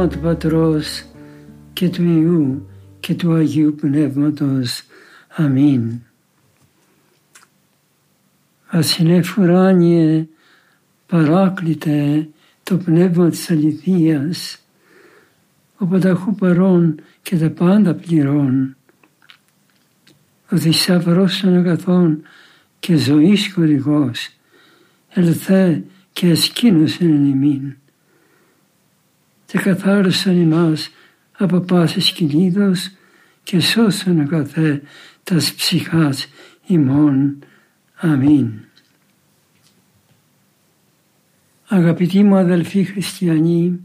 Όνομα του Πατρός και του Ιού και του Αγίου Πνεύματος. Αμήν. Βασιλεύ ουράνιε, παράκλητε το πνεύμα της αληθείας, ο πανταχού παρών και τα πάντα πληρών, ο θησαυρός των αγαθών και ζωής χορηγός, ελθέ και ασκήνωσεν εν ημίν και καθάρισαν εμάς από πάσης κινήτος και σώσον αγαθέ τας ψυχάς ημών. Αμήν. Αγαπητοί μου αδελφοί χριστιανοί,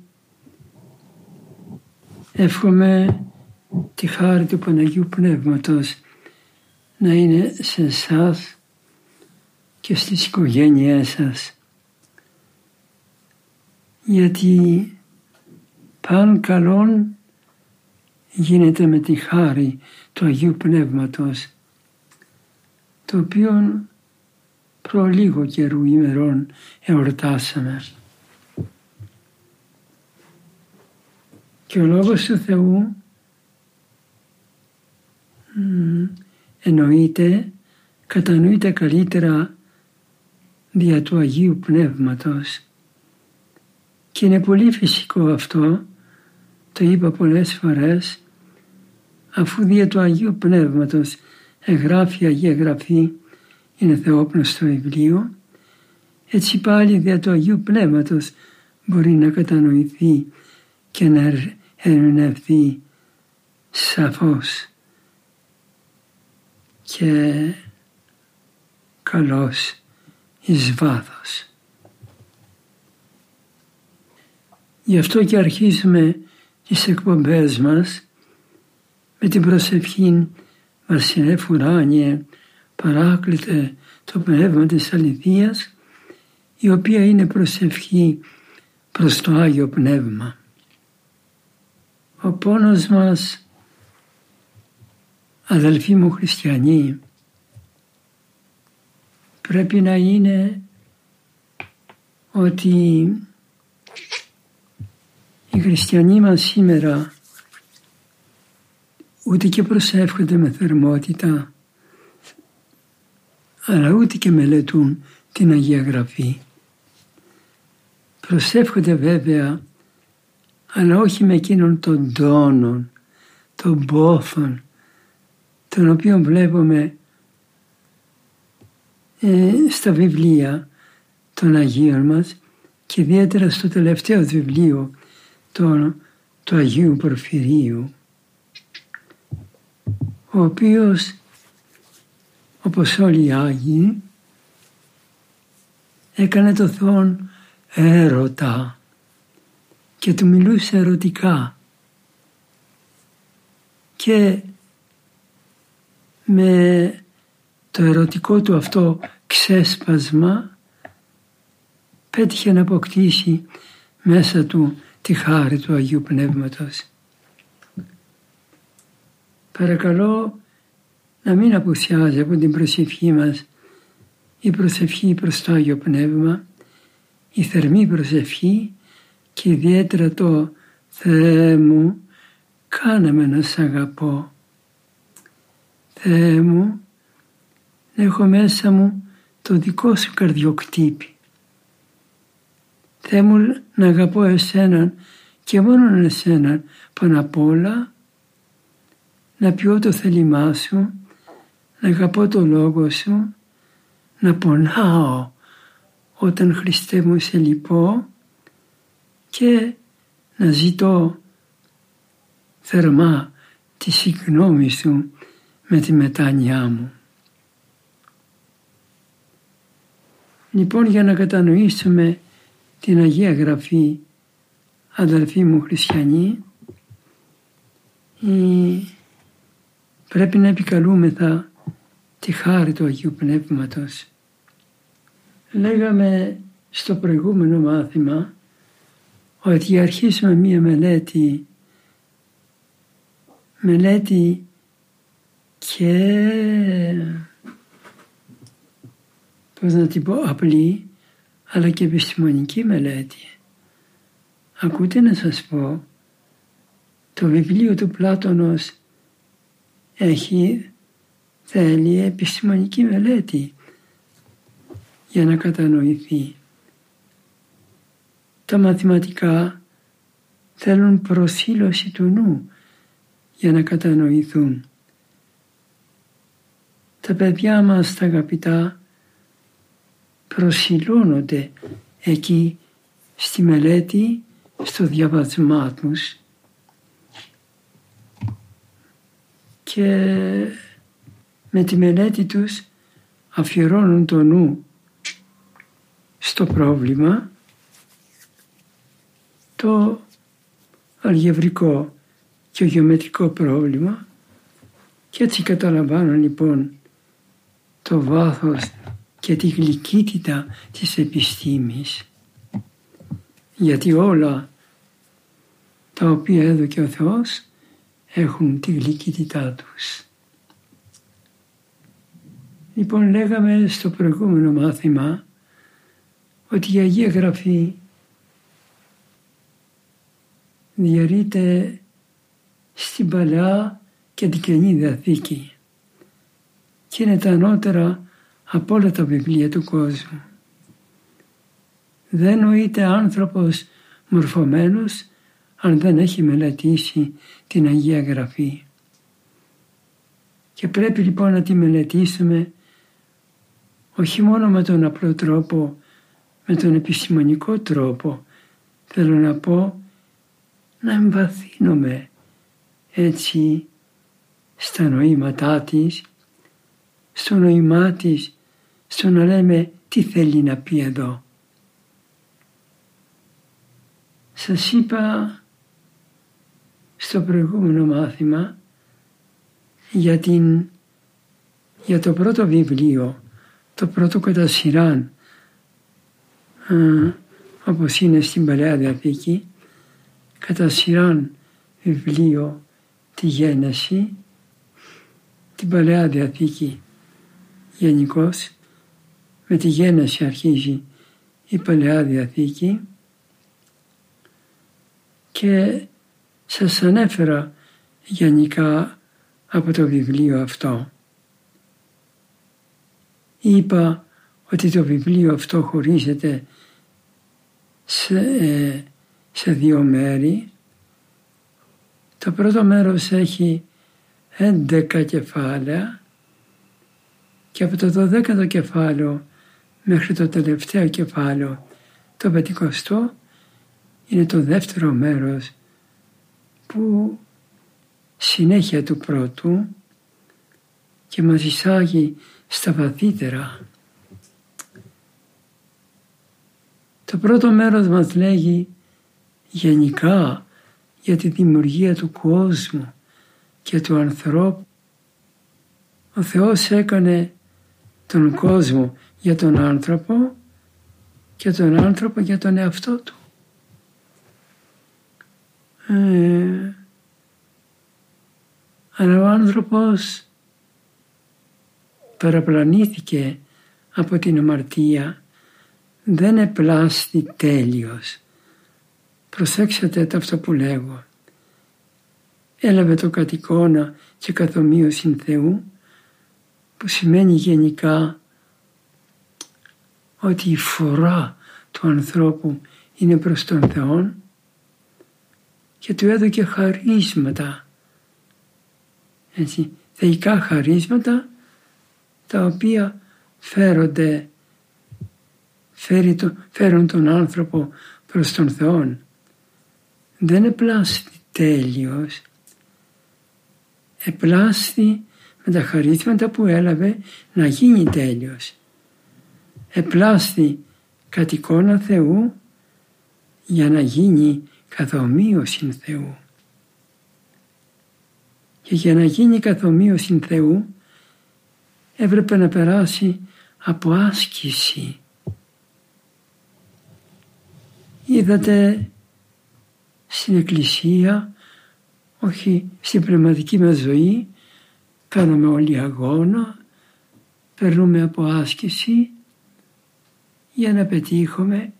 εύχομαι τη χάρη του Παναγίου Πνεύματος να είναι σε εσάς και στις οικογένειές σας. Γιατί παν καλόν γίνεται με τη χάρη του Αγίου Πνεύματος το οποίο προ λίγο καιρού ημερών εορτάσαμε. Και ο Λόγος του Θεού εννοείται, κατανοείται καλύτερα δια του Αγίου Πνεύματος. Και είναι πολύ φυσικό αυτό το είπα πολλές φορές, αφού δια του Αγίου Πνεύματος εγγράφει Αγία Γραφή, είναι θεόπνωστο βιβλίο, έτσι πάλι δια του Αγίου Πνεύματος μπορεί να κατανοηθεί και να ερμηνευθεί σαφώς και καλώς εις βάθος. Γι' αυτό και αρχίζουμε τις εκπομπές μας με την προσευχή Βασιλεύ Ουράνιε παράκλητε το πνεύμα της αληθείας η οποία είναι προσευχή προς το Άγιο Πνεύμα. Ο πόνος μας, αδελφοί μου χριστιανοί, πρέπει να είναι ότι οι χριστιανοί μας σήμερα ούτε και προσεύχονται με θερμότητα, αλλά ούτε και μελετούν την Αγία Γραφή. Προσεύχονται βέβαια, αλλά όχι με εκείνον τον τόνο, τον πόθον, τον οποίο βλέπουμε ε, στα βιβλία των Αγίων μας και ιδιαίτερα στο τελευταίο βιβλίο τον, του Αγίου Πορφυρίου ο οποίος όπως όλοι οι Άγιοι έκανε το Θεόν έρωτα και του μιλούσε ερωτικά και με το ερωτικό του αυτό ξέσπασμα πέτυχε να αποκτήσει μέσα του τη χάρη του Αγίου Πνεύματος. Παρακαλώ να μην απουσιάζει από την προσευχή μας η προσευχή προς το Άγιο Πνεύμα, η θερμή προσευχή και ιδιαίτερα το Θεέ μου, κάνε με να σ' αγαπώ. Θεέ μου, έχω μέσα μου το δικό σου καρδιοκτύπη. Θεέ μου να αγαπώ εσέναν και μόνο εσέναν πάνω απ' όλα, να πιω το θέλημά σου, να αγαπώ το λόγο σου, να πονάω όταν Χριστέ μου σε λυπώ και να ζητώ θερμά τη συγγνώμη σου με τη μετάνοιά μου. Λοιπόν για να κατανοήσουμε την Αγία Γραφή αδελφοί μου χριστιανοί πρέπει να επικαλούμεθα τη χάρη του Αγίου Πνεύματος. Λέγαμε στο προηγούμενο μάθημα ότι αρχίσουμε μία μελέτη μελέτη και πώς να την πω απλή αλλά και επιστημονική μελέτη. Ακούτε να σας πω το βιβλίο του Πλάτωνος έχει θέλει επιστημονική μελέτη για να κατανοηθεί. Τα μαθηματικά θέλουν προσήλωση του νου για να κατανοηθούν. Τα παιδιά μας τα αγαπητά προσιλώνονται εκεί στη μελέτη, στο διαβασμά τους. Και με τη μελέτη τους αφιερώνουν το νου στο πρόβλημα το αλγευρικό και γεωμετρικό πρόβλημα και έτσι καταλαμβάνουν λοιπόν το βάθος και τη γλυκύτητα της επιστήμης γιατί όλα τα οποία έδωκε ο Θεός έχουν τη γλυκύτητά τους. Λοιπόν λέγαμε στο προηγούμενο μάθημα ότι η Αγία Γραφή διαιρείται στην Παλαιά και την Καινή Διαθήκη και είναι τα ανώτερα από όλα τα βιβλία του κόσμου. Δεν νοείται άνθρωπος μορφωμένος αν δεν έχει μελετήσει την Αγία Γραφή. Και πρέπει λοιπόν να τη μελετήσουμε όχι μόνο με τον απλό τρόπο, με τον επιστημονικό τρόπο, θέλω να πω να εμβαθύνουμε έτσι στα νοήματά της, στο νοημά της, στο να λέμε τι θέλει να πει εδώ; Σας είπα στο προηγούμενο μάθημα για, την, για το πρώτο βιβλίο, το πρώτο κατά σειράν, όπως είναι στην Παλαιά Διαθήκη, κατά σειράν βιβλίο τη Γένεση, την Παλαιά Διαθήκη γενικώς, με τη Γένεση αρχίζει η Παλαιά Διαθήκη και σας ανέφερα γενικά από το βιβλίο αυτό. Είπα ότι το βιβλίο αυτό χωρίζεται σε, ε, σε δύο μέρη. Το πρώτο μέρος έχει 11 κεφάλαια και από το 12ο κεφάλαιο μέχρι το τελευταίο κεφάλαιο, το πεντηκοστό, είναι το δεύτερο μέρος που συνέχεια του πρώτου και μας εισάγει στα βαθύτερα. Το πρώτο μέρος μας λέγει γενικά για τη δημιουργία του κόσμου και του ανθρώπου. Ο Θεός έκανε τον κόσμο για τον άνθρωπο και τον άνθρωπο για τον εαυτό του. Ε, αλλά ο άνθρωπος παραπλανήθηκε από την αμαρτία, δεν επλάστη τέλειος. Προσέξτε το αυτό που λέγω. Έλαβε το κατ' εικόνα και καθομοίωση Θεού, που σημαίνει γενικά ότι η φορά του ανθρώπου είναι προς τον Θεό και του έδωκε χαρίσματα, έτσι, θεϊκά χαρίσματα τα οποία φέρονται, φέρει το, φέρουν τον άνθρωπο προς τον Θεό. Δεν επλάστη τέλειος, επλάστη με τα χαρίσματα που έλαβε να γίνει τέλειος. Επλάστη κατ' εικόνα Θεού για να γίνει καθομοίωση Θεού. Και για να γίνει καθομοίωση Θεού έπρεπε να περάσει από άσκηση. Είδατε στην Εκκλησία, όχι στην πνευματική μας ζωή, κάναμε όλοι αγώνα, περνούμε από άσκηση για να πετύχουμε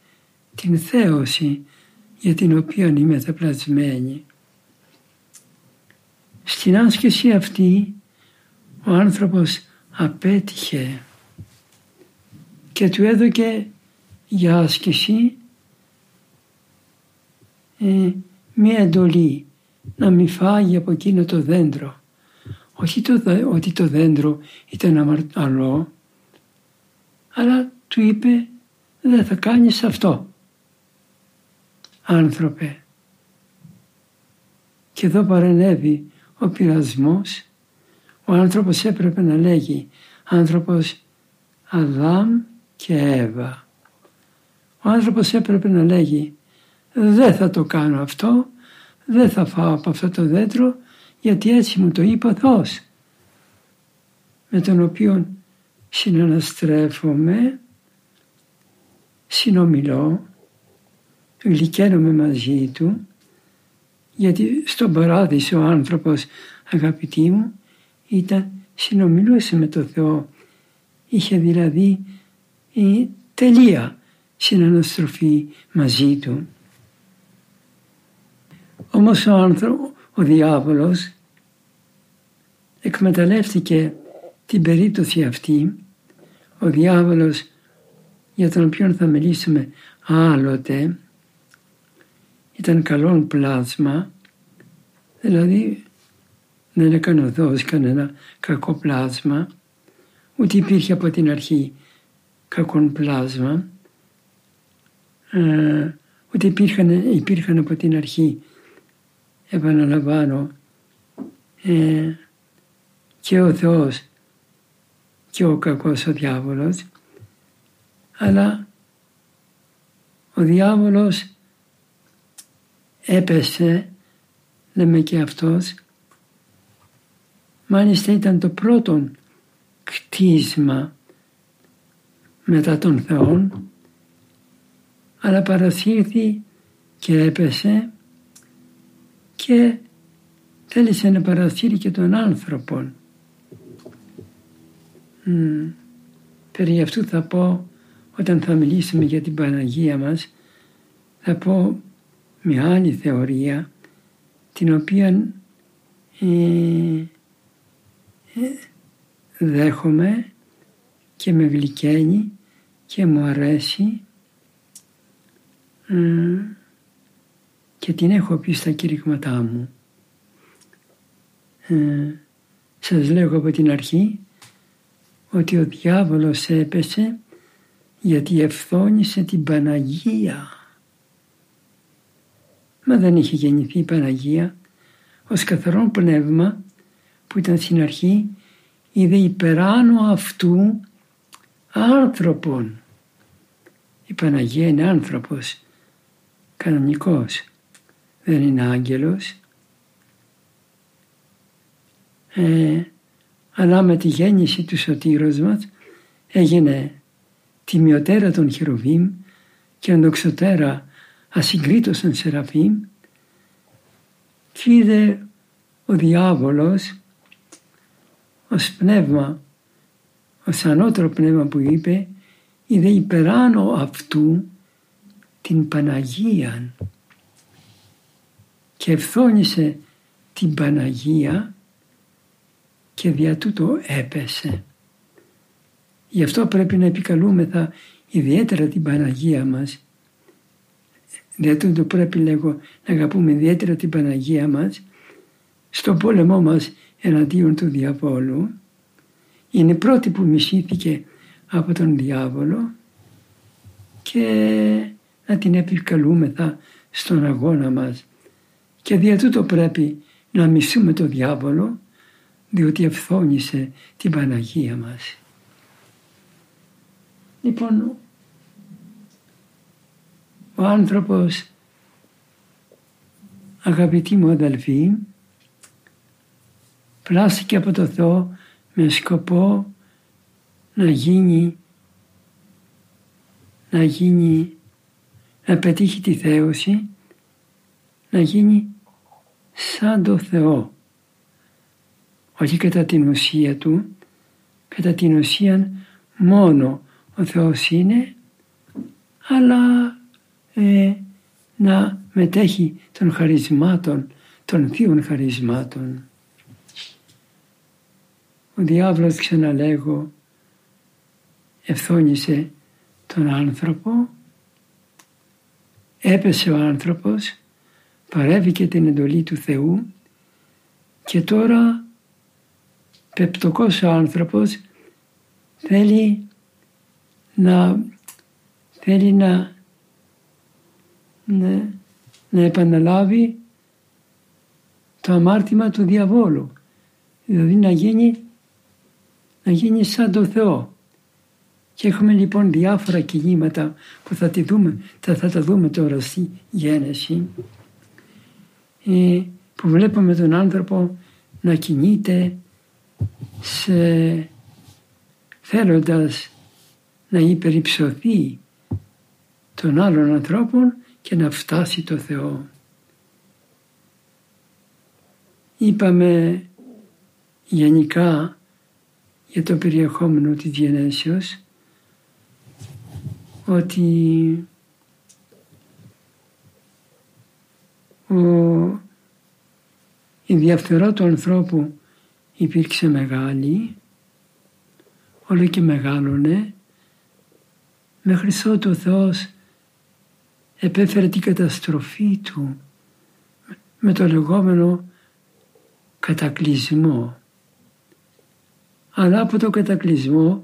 την θέωση για την οποία είμαι ταπλασμένη. Στην άσκηση αυτή ο άνθρωπος απέτυχε και του έδωκε για άσκηση ε, μία εντολή να μην φάγει από εκείνο το δέντρο. Όχι το, ότι το δέντρο ήταν αμαρταλό, αλλά του είπε δεν θα κάνεις αυτό. Άνθρωπε. Και εδώ παρενέβη ο πειρασμός. Ο άνθρωπος έπρεπε να λέγει άνθρωπος Αδάμ και Εύα. Ο άνθρωπος έπρεπε να λέγει δεν θα το κάνω αυτό, δεν θα φάω από αυτό το δέντρο γιατί έτσι μου το είπε ο Θεός με τον οποίο συναναστρέφομαι, συνομιλώ, γλυκαίνομαι μαζί του γιατί στον παράδεισο ο άνθρωπος αγαπητοί μου ήταν συνομιλούσε με τον Θεό είχε δηλαδή η τελεία συναναστροφή μαζί του. Όμως ο, άνθρωπο, ο διάβολος εκμεταλλεύτηκε την περίπτωση αυτή. Ο διάβολος για τον οποίο θα μιλήσουμε. Άλλοτε ήταν καλόν πλάσμα, δηλαδή δεν έκανε ο Θεός κανένα κακό πλάσμα, ούτε υπήρχε από την αρχή κακό πλάσμα, ε, ούτε υπήρχαν, υπήρχαν από την αρχή επαναλαμβάνω, ε, και ο Θεός και ο κακός ο διάβολος, αλλά ο διάβολος έπεσε, λέμε και αυτός, μάλιστα ήταν το πρώτο κτίσμα μετά τον Θεόν, αλλά παρασύρθη και έπεσε και θέλησε να παρασύρει και τον άνθρωπο. Mm. Περί αυτού θα πω όταν θα μιλήσουμε για την Παναγία μας θα πω μια άλλη θεωρία την οποία ε, ε, δέχομαι και με γλυκαίνει και μου αρέσει ε, και την έχω πει στα κηρύγματά μου. Ε, σας λέω από την αρχή ότι ο διάβολος έπεσε γιατί ευθόνησε την Παναγία. Μα δεν είχε γεννηθεί η Παναγία ως καθαρό πνεύμα που ήταν στην αρχή είδε υπεράνω αυτού άνθρωπον. Η Παναγία είναι άνθρωπος κανονικός δεν είναι άγγελος. Ε, αλλά με τη γέννηση του σωτήρος μας έγινε τιμιωτέρα των χερουβίμ και ανδοξωτέρα ασυγκρίτως των σεραφείμ και είδε ο διάβολος ως πνεύμα, ως ανώτερο πνεύμα που είπε, είδε υπεράνω αυτού την Παναγία και ευθόνησε την Παναγία και δια τούτο έπεσε. Γι' αυτό πρέπει να επικαλούμεθα ιδιαίτερα την Παναγία μας. Δια τούτο πρέπει λέγω να αγαπούμε ιδιαίτερα την Παναγία μας στο πόλεμό μας εναντίον του διαβόλου. Είναι πρώτη που μισήθηκε από τον διάβολο και να την επικαλούμεθα στον αγώνα μας και δια τούτο πρέπει να μισούμε τον διάβολο διότι ευθόνησε την Παναγία μας. Λοιπόν, ο άνθρωπος, αγαπητοί μου αδελφοί, πλάστηκε από το Θεό με σκοπό να γίνει, να γίνει, να πετύχει τη θέωση, να γίνει σαν το Θεό. Όχι κατά την ουσία Του, κατά την ουσία μόνο ο Θεός είναι, αλλά ε, να μετέχει των χαρισμάτων, των θείων χαρισμάτων. Ο διάβολος ξαναλέγω ευθόνησε τον άνθρωπο, έπεσε ο άνθρωπος, παρέβηκε την εντολή του Θεού και τώρα πεπτοκός ο άνθρωπος θέλει να, θέλει να, να, να επαναλάβει το αμάρτημα του διαβόλου. Δηλαδή να γίνει, να γίνει σαν το Θεό. Και έχουμε λοιπόν διάφορα κινήματα που θα, τη δούμε, θα, θα τα δούμε τώρα στη γένεση ε, που βλέπουμε τον άνθρωπο να κινείται σε, θέλοντας να υπερυψωθεί των άλλων ανθρώπων και να φτάσει το Θεό. Είπαμε γενικά για το περιεχόμενο της γενέσεως ότι ο, η διαφθορά του ανθρώπου υπήρξε μεγάλη, όλο και μεγάλωνε, μέχρι ότου ο Θεός επέφερε την καταστροφή του με το λεγόμενο κατακλυσμό. Αλλά από το κατακλυσμό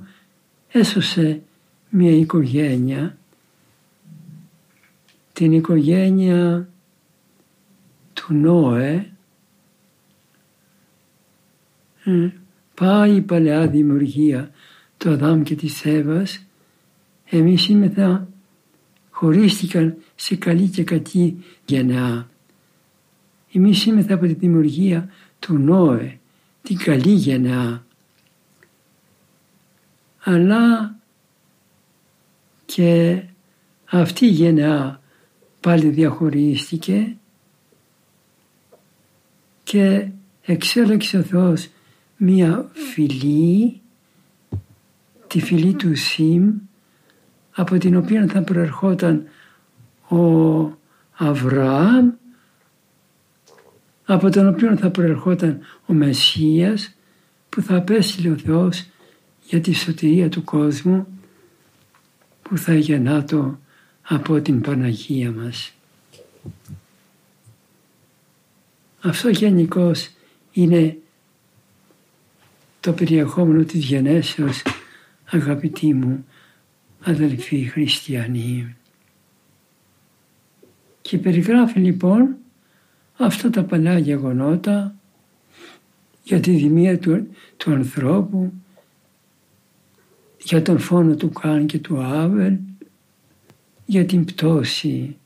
έσωσε μια οικογένεια, την οικογένεια του Νόε, ε, πάει η παλαιά δημιουργία του Αδάμ και της Εύας, εμείς είμεθα χωρίστηκαν σε καλή και κακή γενεά. Εμείς είμεθα από τη δημιουργία του Νόε, την καλή γενεά. Αλλά και αυτή η γενεά πάλι διαχωρίστηκε και εξέλεξε ο Θεός μία φυλή, τη φυλή του Σιμ, από την οποία θα προερχόταν ο Αβραάμ, από τον οποίο θα προερχόταν ο Μεσσίας, που θα απέστειλε ο Θεός για τη σωτηρία του κόσμου, που θα γεννάτο από την Παναγία μας. Αυτό γενικώς είναι το περιεχόμενο της γενέσεως αγαπητοί μου αδελφοί χριστιανοί. Και περιγράφει λοιπόν αυτά τα παλιά γεγονότα για τη δημία του, του ανθρώπου, για τον φόνο του Καν και του Άβελ, για την πτώση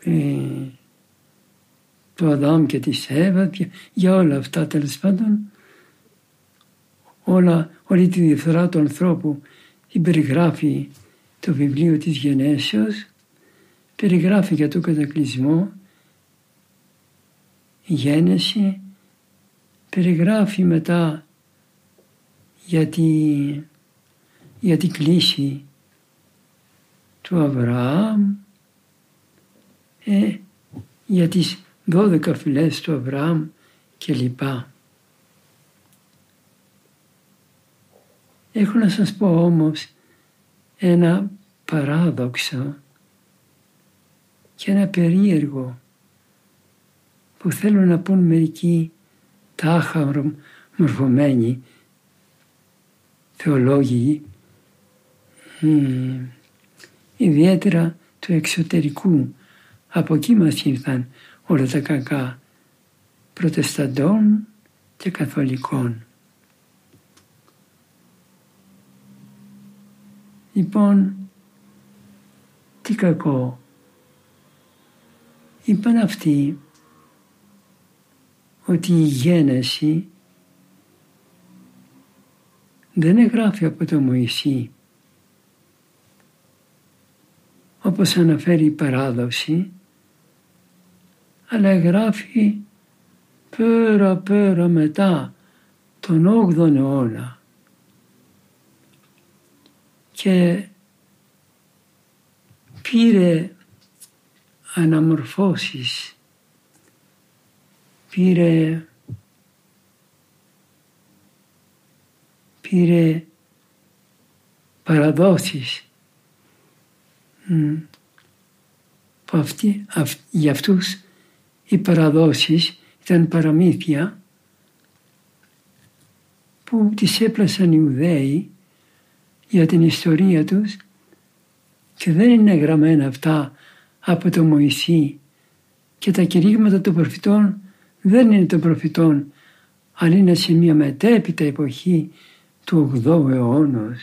ε, του Αδάμ και της Εύα, για όλα αυτά τέλος πάντων, όλα, όλη τη διαφθορά του ανθρώπου την περιγράφει το βιβλίο της Γενέσεως, περιγράφει για το κατακλυσμό, η γένεση, περιγράφει μετά για, τη, για την κλίση του Αβραάμ, ε, για τις δώδεκα φυλές του Αβραάμ κλπ. Έχω να σας πω όμως ένα παράδοξο και ένα περίεργο που θέλω να πούν μερικοί τάχα μορφωμένοι θεολόγοι ε, ιδιαίτερα του εξωτερικού από εκεί μας ήρθαν όλα τα κακά προτεσταντών και καθολικών. Λοιπόν, τι κακό. Είπαν αυτοί ότι η γένεση δεν εγγράφει από το Μωυσή όπως αναφέρει η παράδοση αλλά εγγράφει πέρα πέρα μετά τον 8ο αιώνα και πήρε αναμορφώσεις, πήρε, πήρε παραδόσεις. Που αυτοί, για αυτούς οι παραδόσεις ήταν παραμύθια που τις έπλασαν οι Ιουδαίοι για την ιστορία τους και δεν είναι γραμμένα αυτά από το Μωυσή και τα κηρύγματα των προφητών δεν είναι των προφητών αλλά είναι σε μια μετέπειτα εποχή του 8ου αιώνα.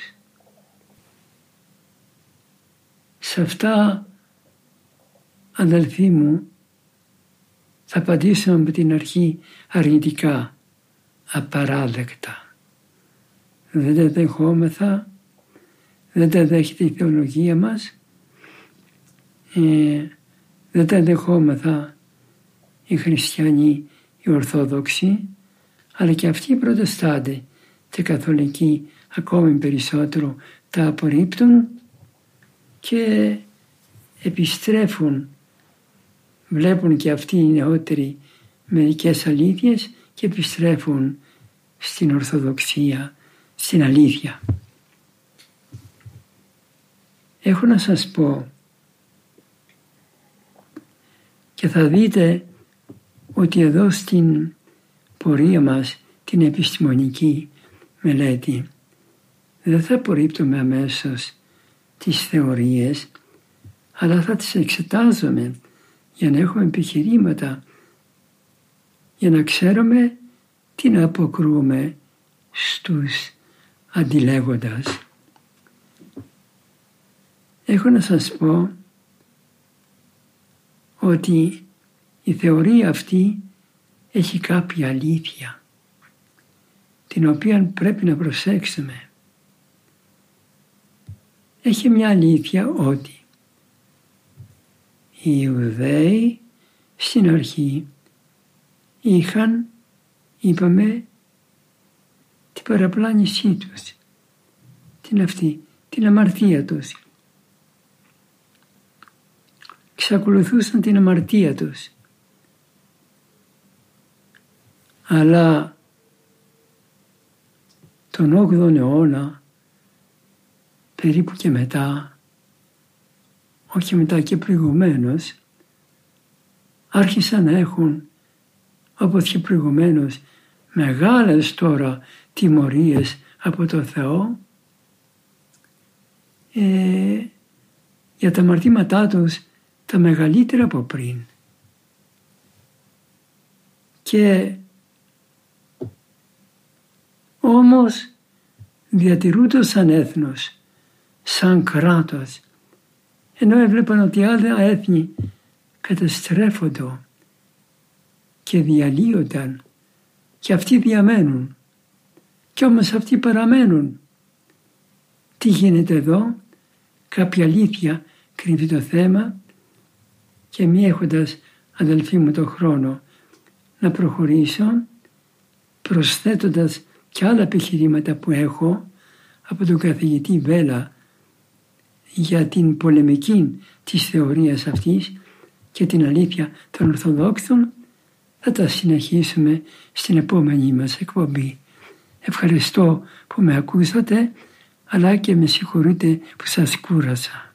Σε αυτά αδελφοί μου θα απαντήσω από την αρχή αρνητικά, απαράδεκτα. Δεν τα δεχόμεθα, δεν τα δέχεται η θεολογία μας, ε, δεν τα δεχόμεθα οι χριστιανοί, οι Ορθόδοξοι, αλλά και αυτοί οι Προτεστάντες και Καθολικοί ακόμη περισσότερο τα απορρίπτουν και επιστρέφουν βλέπουν και αυτοί οι νεότεροι μερικές αλήθειες και επιστρέφουν στην Ορθοδοξία, στην αλήθεια. Έχω να σας πω και θα δείτε ότι εδώ στην πορεία μας την επιστημονική μελέτη δεν θα απορρίπτουμε αμέσως τις θεωρίες αλλά θα τις εξετάζουμε για να έχουμε επιχειρήματα, για να ξέρουμε τι να αποκρούμε στους αντιλέγοντας. Έχω να σας πω ότι η θεωρία αυτή έχει κάποια αλήθεια την οποία πρέπει να προσέξουμε. Έχει μια αλήθεια ότι οι Ιουδαίοι στην αρχή είχαν, είπαμε, την παραπλάνησή τους, την αυτή, την αμαρτία τους. Ξακολουθούσαν την αμαρτία τους. Αλλά τον 8ο αιώνα, περίπου και μετά, όχι μετά και προηγουμένως, άρχισαν να έχουν, όπως και προηγουμένως, μεγάλες τώρα τιμωρίες από το Θεό ε, για τα μαρτήματά τους τα μεγαλύτερα από πριν. Και όμως διατηρούνται σαν έθνος, σαν κράτος, ενώ έβλεπαν ότι άλλα έθνη καταστρέφονται και διαλύονταν και αυτοί διαμένουν και όμως αυτοί παραμένουν. Τι γίνεται εδώ, κάποια αλήθεια κρύβει το θέμα και μη έχοντας αδελφοί μου το χρόνο να προχωρήσω προσθέτοντας και άλλα επιχειρήματα που έχω από τον καθηγητή Βέλα για την πολεμική της θεωρίας αυτής και την αλήθεια των Ορθοδόξων θα τα συνεχίσουμε στην επόμενη μας εκπομπή. Ευχαριστώ που με ακούσατε αλλά και με συγχωρείτε που σας κούρασα.